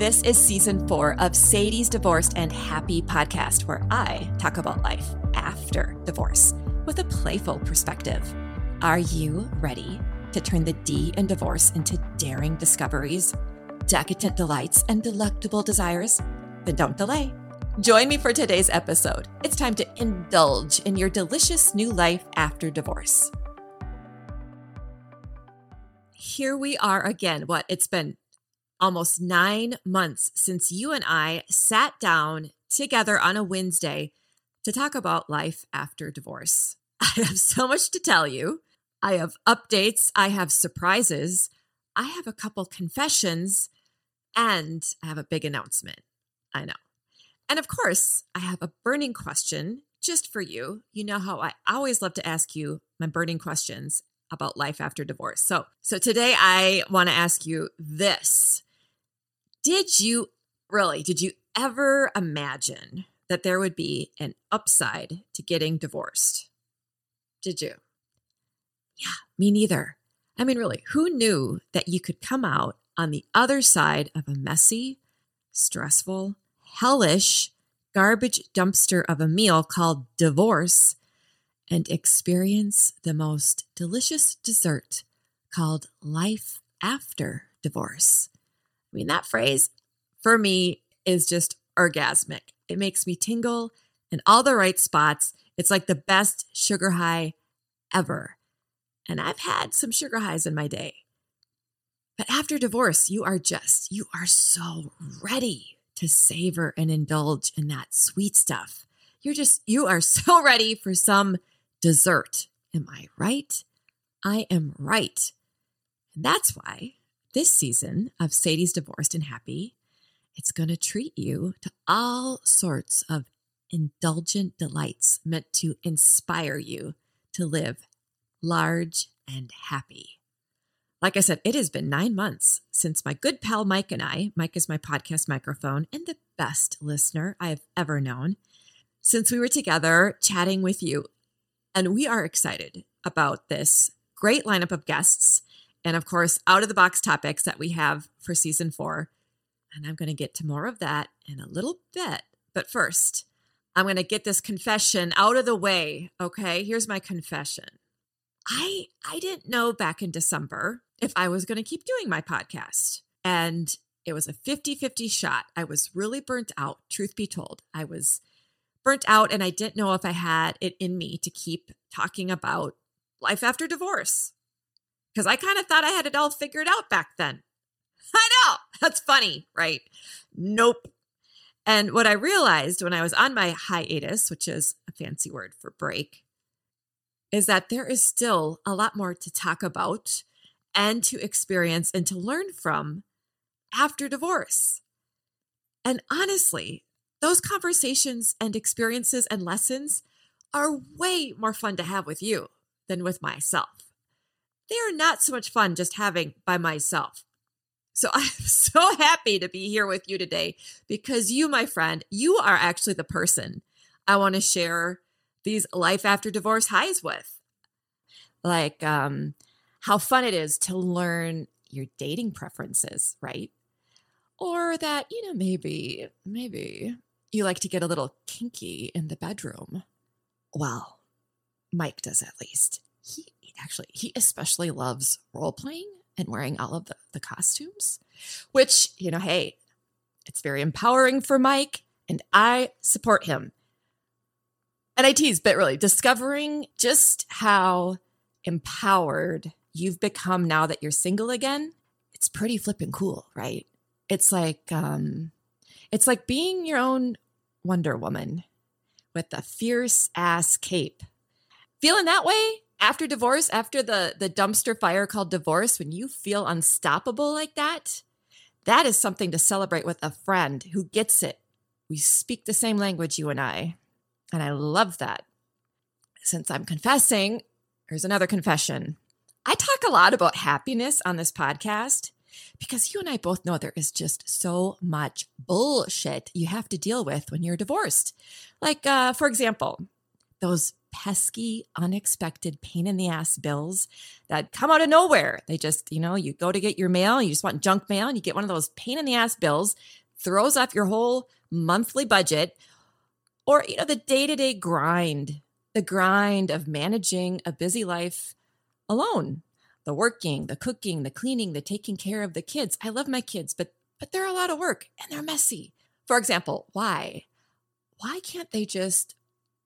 This is season four of Sadie's Divorced and Happy podcast, where I talk about life after divorce with a playful perspective. Are you ready to turn the D in divorce into daring discoveries, decadent delights, and delectable desires? Then don't delay. Join me for today's episode. It's time to indulge in your delicious new life after divorce. Here we are again. What? It's been almost nine months since you and I sat down together on a Wednesday to talk about life after divorce. I have so much to tell you. I have updates, I have surprises, I have a couple confessions, and I have a big announcement. I know. And of course, I have a burning question just for you. You know how I always love to ask you my burning questions about life after divorce. So, so today I want to ask you this. Did you really did you ever imagine that there would be an upside to getting divorced? Did you? Yeah, me neither. I mean, really, who knew that you could come out on the other side of a messy, stressful, hellish, garbage dumpster of a meal called divorce and experience the most delicious dessert called life after divorce? I mean, that phrase for me is just orgasmic. It makes me tingle in all the right spots. It's like the best sugar high ever. And I've had some sugar highs in my day. But after divorce, you are just, you are so ready to savor and indulge in that sweet stuff. You're just, you are so ready for some dessert. Am I right? I am right. And that's why this season of Sadie's Divorced and Happy, it's going to treat you to all sorts of indulgent delights meant to inspire you to live large and happy. Like I said, it has been nine months since my good pal Mic and I, Mic is my podcast microphone and the best listener I have ever known, since we were together chatting with you. And we are excited about this great lineup of guests and of course, out of the box topics that we have for season four. And I'm going to get to more of that in a little bit. But first, I'm going to get this confession out of the way. Okay, here's my confession. I I didn't know back in December if I was going to keep doing my podcast. And it was a 50-50 shot. I was really burnt out, truth be told. I was burnt out and I didn't know if I had it in me to keep talking about life after divorce because I kind of thought I had it all figured out back then. I know. That's funny, right? Nope. And what I realized when I was on my hiatus, which is a fancy word for break, is that there is still a lot more to talk about and to experience and to learn from after divorce. And honestly, those conversations and experiences and lessons are way more fun to have with you than with myself they are not so much fun just having by myself. So I'm so happy to be here with you today because you, my friend, you are actually the person I want to share these life after divorce highs with. Like um, how fun it is to learn your dating preferences, right? Or that, you know, maybe, maybe you like to get a little kinky in the bedroom. Well, Mic does at least. He actually, he especially loves role playing and wearing all of the, the costumes, which, you know, hey, it's very empowering for Mic, and I support him. And I tease, but really discovering just how empowered you've become now that you're single again, it's pretty flipping cool, right? It's like um it's like being your own Wonder Woman with a fierce ass cape. Feeling that way? After divorce, after the the dumpster fire called divorce, when you feel unstoppable like that, that is something to celebrate with a friend who gets it. We speak the same language, you and I. And I love that. Since I'm confessing, here's another confession. I talk a lot about happiness on this podcast because you and I both know there is just so much bullshit you have to deal with when you're divorced. Like, uh, for example, those pesky, unexpected pain in the ass bills that come out of nowhere. They just, you know, you go to get your mail, you just want junk mail, and you get one of those pain in the ass bills, throws off your whole monthly budget, or, you know, the day to day grind, the grind of managing a busy life alone. The working, the cooking, the cleaning, the taking care of the kids. I love my kids, but but they're a lot of work and they're messy. For example, why? Why can't they just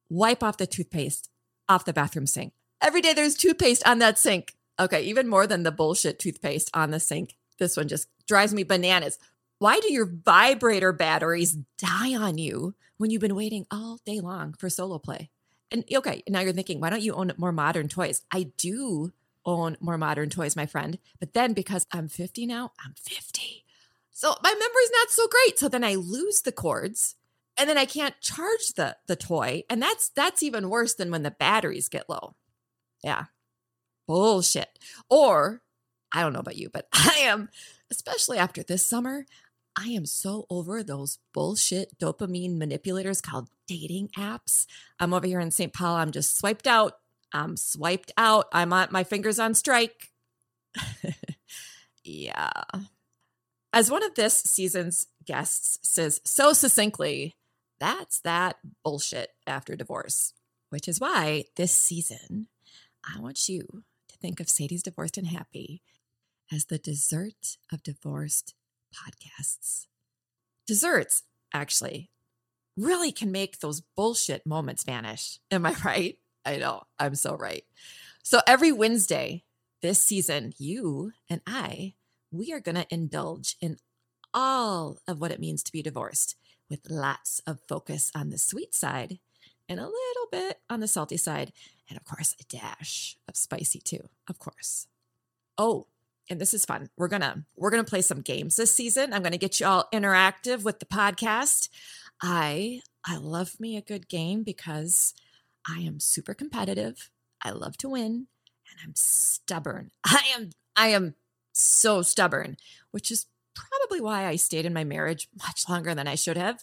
wipe off the toothpaste off the bathroom sink. Every day there's toothpaste on that sink. Okay, even more than the bullshit toothpaste on the sink. This one just drives me bananas. Why do your vibrator batteries die on you when you've been waiting all day long for solo play? And okay, now you're thinking, why don't you own more modern toys? I do own more modern toys, my friend. But then because I'm 50 now, I'm 50. So my memory's not so great. So then I lose the cords and then I can't charge the the toy, and that's that's even worse than when the batteries get low. Yeah. Bullshit. Or I don't know about you, but I am especially after this summer, I am so over those bullshit dopamine manipulators called dating apps. I'm over here in St. Paul. I'm just swiped out. I'm swiped out. I'm on my fingers on strike. yeah. As one of this season's guests says so succinctly, that's that bullshit after divorce, which is why this season, I want you to think of Sadie's Divorced and Happy as the dessert of divorced podcasts. Desserts, actually, really can make those bullshit moments vanish. Am I right? I know, I'm so right. So every Wednesday this season, you and I, we are going to indulge in all of what it means to be divorced with lots of focus on the sweet side and a little bit on the salty side. And of course, a dash of spicy too, of course. Oh, and this is fun. We're gonna we're gonna play some games this season. I'm gonna get you all interactive with the podcast. I I love me a good game because I am super competitive. I love to win and I'm stubborn. I am I am so stubborn, which is probably why I stayed in my marriage much longer than I should have.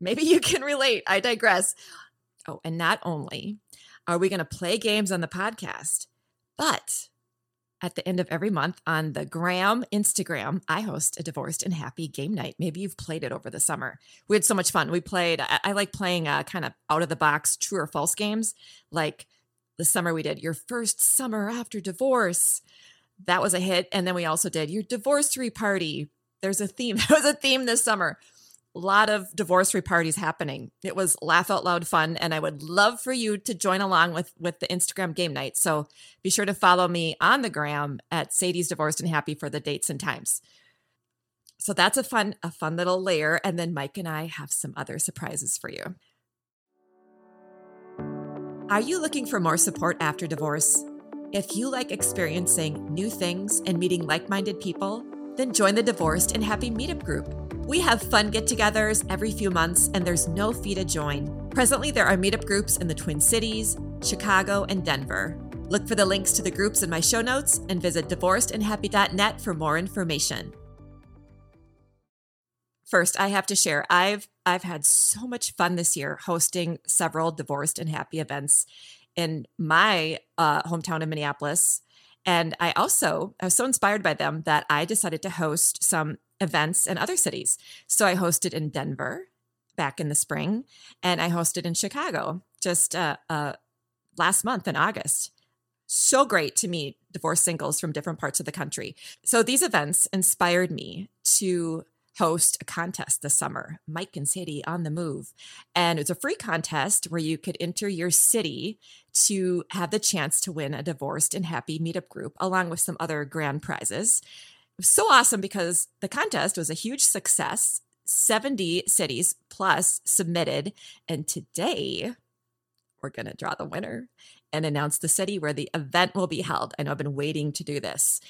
Maybe you can relate. I digress. Oh, and not only are we going to play games on the podcast, but at the end of every month on the Gram Instagram, I host a divorced and happy game night. Maybe you've played it over the summer. We had so much fun. We played, I, I like playing uh, kind of out of the box true or false games. Like the summer we did, your first summer after divorce that was a hit. And then we also did your divorcery party. There's a theme. There was a theme this summer. A lot of divorcery parties happening. It was laugh out loud fun, and I would love for you to join along with with the Instagram game night. So be sure to follow me on the gram at Sadie's Divorced and Happy for the dates and times. So that's a fun a fun little layer, and then Mic and I have some other surprises for you. Are you looking for more support after divorce? If you like experiencing new things and meeting like minded people, then join the Divorced and Happy Meetup group. We have fun get togethers every few months, and there's no fee to join. Presently, there are meetup groups in the Twin Cities, Chicago, and Denver. Look for the links to the groups in my show notes and visit divorcedandhappy.net for more information. First, I have to share I've I've had so much fun this year hosting several divorced and happy events in my uh, hometown of Minneapolis. And I also I was so inspired by them that I decided to host some events in other cities. So I hosted in Denver back in the spring, and I hosted in Chicago just uh, uh, last month in August. So great to meet divorced singles from different parts of the country. So these events inspired me to host a contest this summer, Mic and Sadie on the Move. And it's a free contest where you could enter your city to have the chance to win a divorced and happy meetup group, along with some other grand prizes. It was so awesome because the contest was a huge success. 70 cities plus submitted. And today, we're going to draw the winner and announce the city where the event will be held. I know I've been waiting to do this.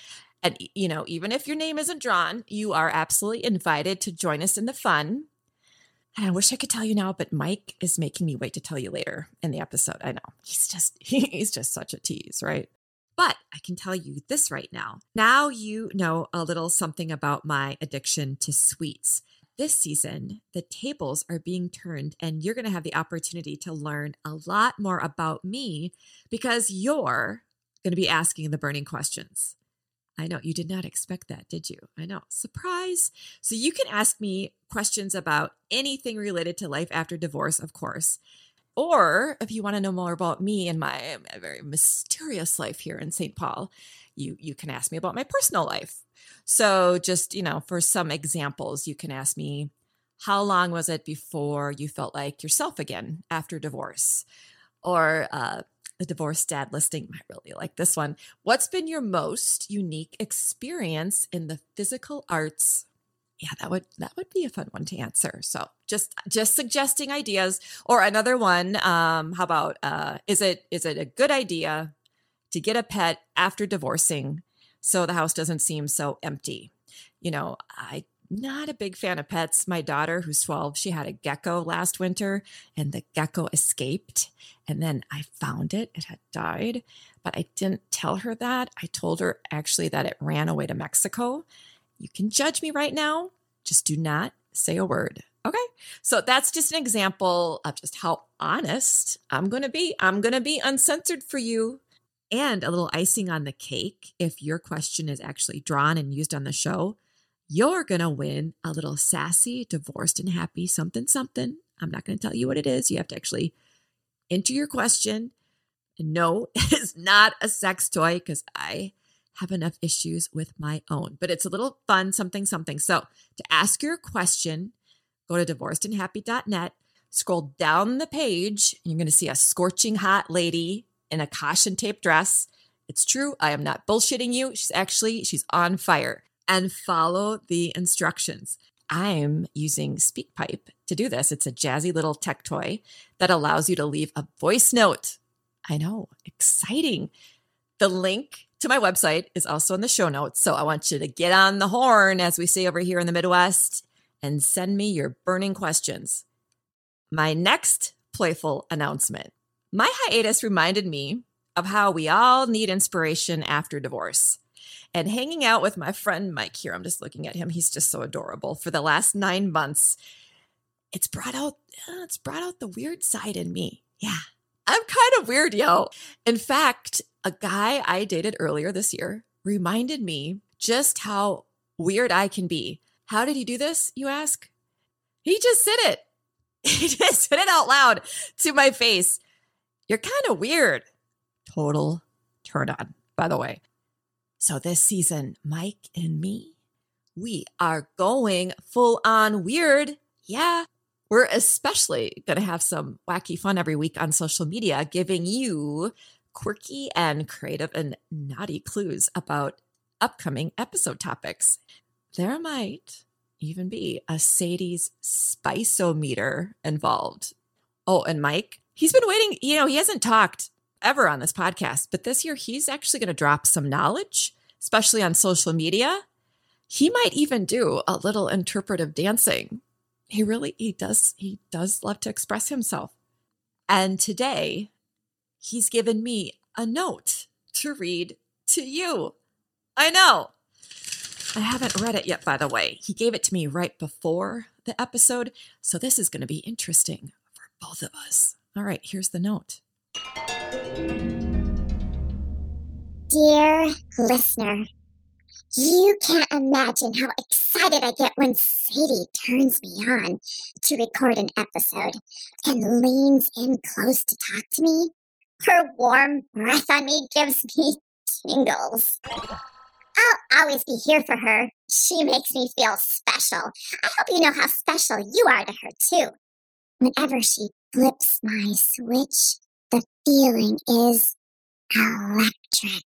And, you know, even if your name isn't drawn, you are absolutely invited to join us in the fun. And I wish I could tell you now, but Mic is making me wait to tell you later in the episode. I know. He's just he's just such a tease, right? But I can tell you this right now. Now you know a little something about my addiction to sweets. this season, the tables are being turned, and you're going to have the opportunity to learn a lot more about me because you're going to be asking the burning questions. I know you did not expect that, did you? I know. Surprise. So you can ask me questions about anything related to life after divorce, of course. Or if you want to know more about me and my, my very mysterious life here in St. Paul, you you can ask me about my personal life. So just, you know, for some examples, you can ask me how long was it before you felt like yourself again after divorce? Or uh, the divorce dad listing might really like this one. What's been your most unique experience in the physical arts? Yeah, that would that would be a fun one to answer. So just just suggesting ideas. Or another one, um, how about uh, is it is it a good idea to get a pet after divorcing so the house doesn't seem so empty? You know, I not a big fan of pets. My daughter, who's 12, she had a gecko last winter and the gecko escaped. And then I found it, it had died, but I didn't tell her that. I told her actually that it ran away to Mexico. You can judge me right now, just do not say a word. Okay. So that's just an example of just how honest I'm going to be. I'm going to be uncensored for you. And a little icing on the cake if your question is actually drawn and used on the show you're going to win a little sassy, divorced, and happy something, something. I'm not going to tell you what it is. You have to actually enter your question. And no, it is not a sex toy because I have enough issues with my own, but it's a little fun, something, something. So to ask your question, go to divorcedandhappy.net, scroll down the page, and you're going to see a scorching hot lady in a caution tape dress. It's true. I am not bullshitting you. She's actually, she's on fire and follow the instructions. I'm using SpeakPipe to do this. It's a jazzy little tech toy that allows you to leave a voice note. I know, exciting. The link to my website is also in the show notes. So I want you to get on the horn, as we say over here in the Midwest, and send me your burning questions. My next playful announcement my hiatus reminded me of how we all need inspiration after divorce and hanging out with my friend Mic here. I'm just looking at him. He's just so adorable. For the last nine months, it's brought out uh, it's brought out the weird side in me. Yeah. I'm kind of weird, yo. In fact, a guy I dated earlier this year reminded me just how weird I can be. How did he do this, you ask? He just said it. He just said it out loud to my face. You're kind of weird. Total turn on, by the way. So this season, Mic and me, we are going full on weird. Yeah. We're especially going to have some wacky fun every week on social media, giving you quirky and creative and naughty clues about upcoming episode topics. There might even be a Sadie's spiceometer involved. Oh, and Mic, he's been waiting. You know, he hasn't talked ever on this podcast, but this year he's actually going to drop some knowledge, especially on social media. He might even do a little interpretive dancing. He really he does he does love to express himself. And today he's given me a note to read to you. I know. I haven't read it yet, by the way. He gave it to me right before the episode. So this is going to be interesting for both of us. All right, here's the note. Dear listener, you can't imagine how excited I get when Sadie turns me on to record an episode and leans in close to talk to me. Her warm breath on me gives me tingles. I'll always be here for her. She makes me feel special. I hope you know how special you are to her, too. Whenever she flips my switch, the feeling is electric.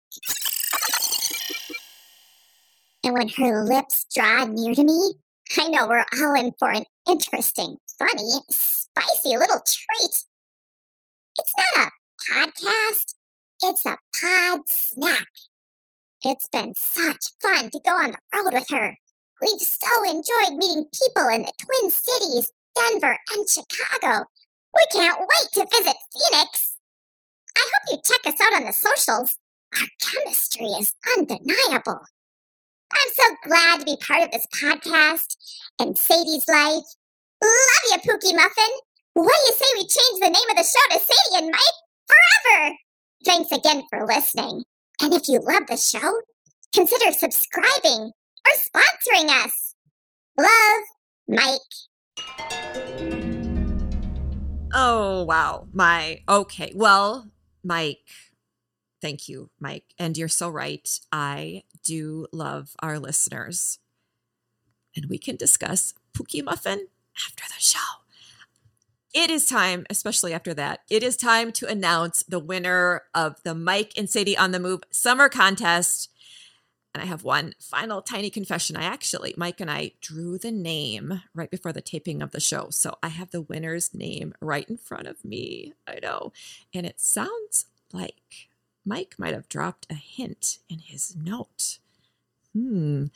And when her lips draw near to me, I know we're all in for an interesting, funny, spicy little treat. It's not a podcast, it's a pod snack. It's been such fun to go on the road with her. We've so enjoyed meeting people in the Twin Cities, Denver, and Chicago. We can't wait to visit Phoenix. I hope you check us out on the socials. Our chemistry is undeniable. I'm so glad to be part of this podcast and Sadie's life. Love you, Pookie Muffin. What do you say we change the name of the show to Sadie and Mic forever? Thanks again for listening. And if you love the show, consider subscribing or sponsoring us. Love, Mic. Oh, wow. My, okay. Well, Mic, thank you, Mic. And you're so right. I do love our listeners. And we can discuss Pookie Muffin after the show. It is time, especially after that, it is time to announce the winner of the Mic and Sadie on the Move Summer Contest. And I have one final tiny confession. I actually, Mic and I drew the name right before the taping of the show. So I have the winner's name right in front of me. I know. And it sounds like Mic might have dropped a hint in his note. Hmm.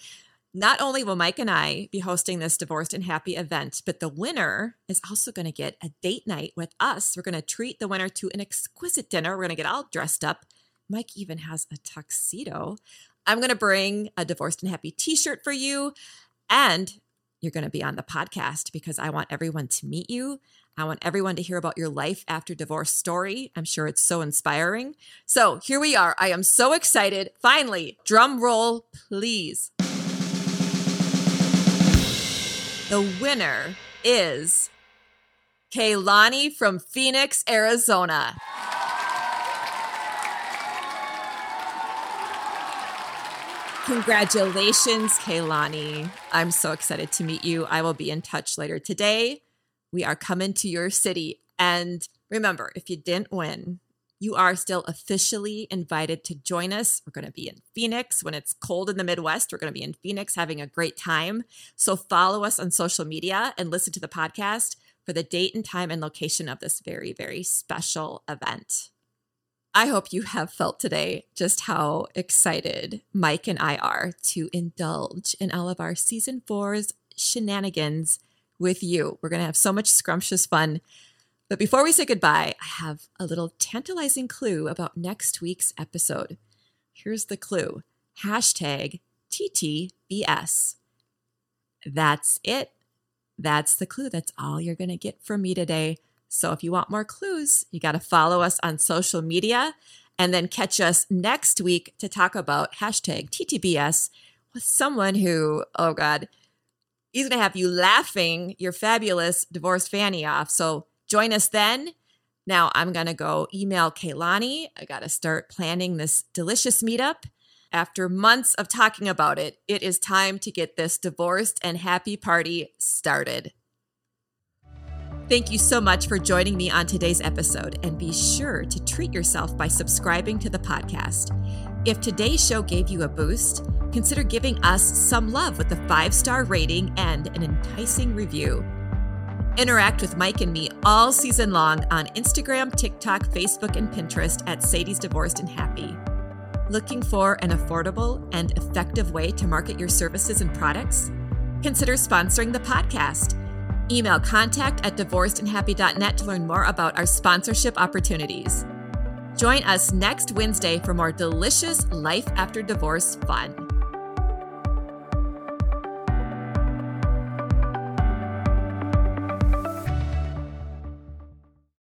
Not only will Mic and I be hosting this Divorced and Happy event, but the winner is also going to get a date night with us. We're going to treat the winner to an exquisite dinner. We're going to get all dressed up. Mic even has a tuxedo. I'm going to bring a Divorced and Happy t shirt for you. And you're going to be on the podcast because I want everyone to meet you. I want everyone to hear about your life after divorce story. I'm sure it's so inspiring. So here we are. I am so excited. Finally, drum roll, please. The winner is Kaylani from Phoenix, Arizona. Congratulations, Kaylani. I'm so excited to meet you. I will be in touch later today. We are coming to your city. And remember, if you didn't win, you are still officially invited to join us. We're going to be in Phoenix when it's cold in the Midwest. We're going to be in Phoenix having a great time. So follow us on social media and listen to the podcast for the date and time and location of this very, very special event. I hope you have felt today just how excited Mic and I are to indulge in all of our season four's shenanigans with you. We're going to have so much scrumptious fun. But before we say goodbye, I have a little tantalizing clue about next week's episode. Here's the clue hashtag TTBS. That's it. That's the clue. That's all you're going to get from me today. So if you want more clues, you got to follow us on social media and then catch us next week to talk about hashtag TTBS with someone who, oh God, he's going to have you laughing your fabulous divorced fanny off. So join us then. Now I'm going to go email Kaylani. I got to start planning this delicious meetup. After months of talking about it, it is time to get this divorced and happy party started. Thank you so much for joining me on today's episode, and be sure to treat yourself by subscribing to the podcast. If today's show gave you a boost, consider giving us some love with a five star rating and an enticing review. Interact with Mic and me all season long on Instagram, TikTok, Facebook, and Pinterest at Sadie's Divorced and Happy. Looking for an affordable and effective way to market your services and products? Consider sponsoring the podcast Email contact at divorcedandhappy.net to learn more about our sponsorship opportunities. Join us next Wednesday for more delicious life after divorce fun.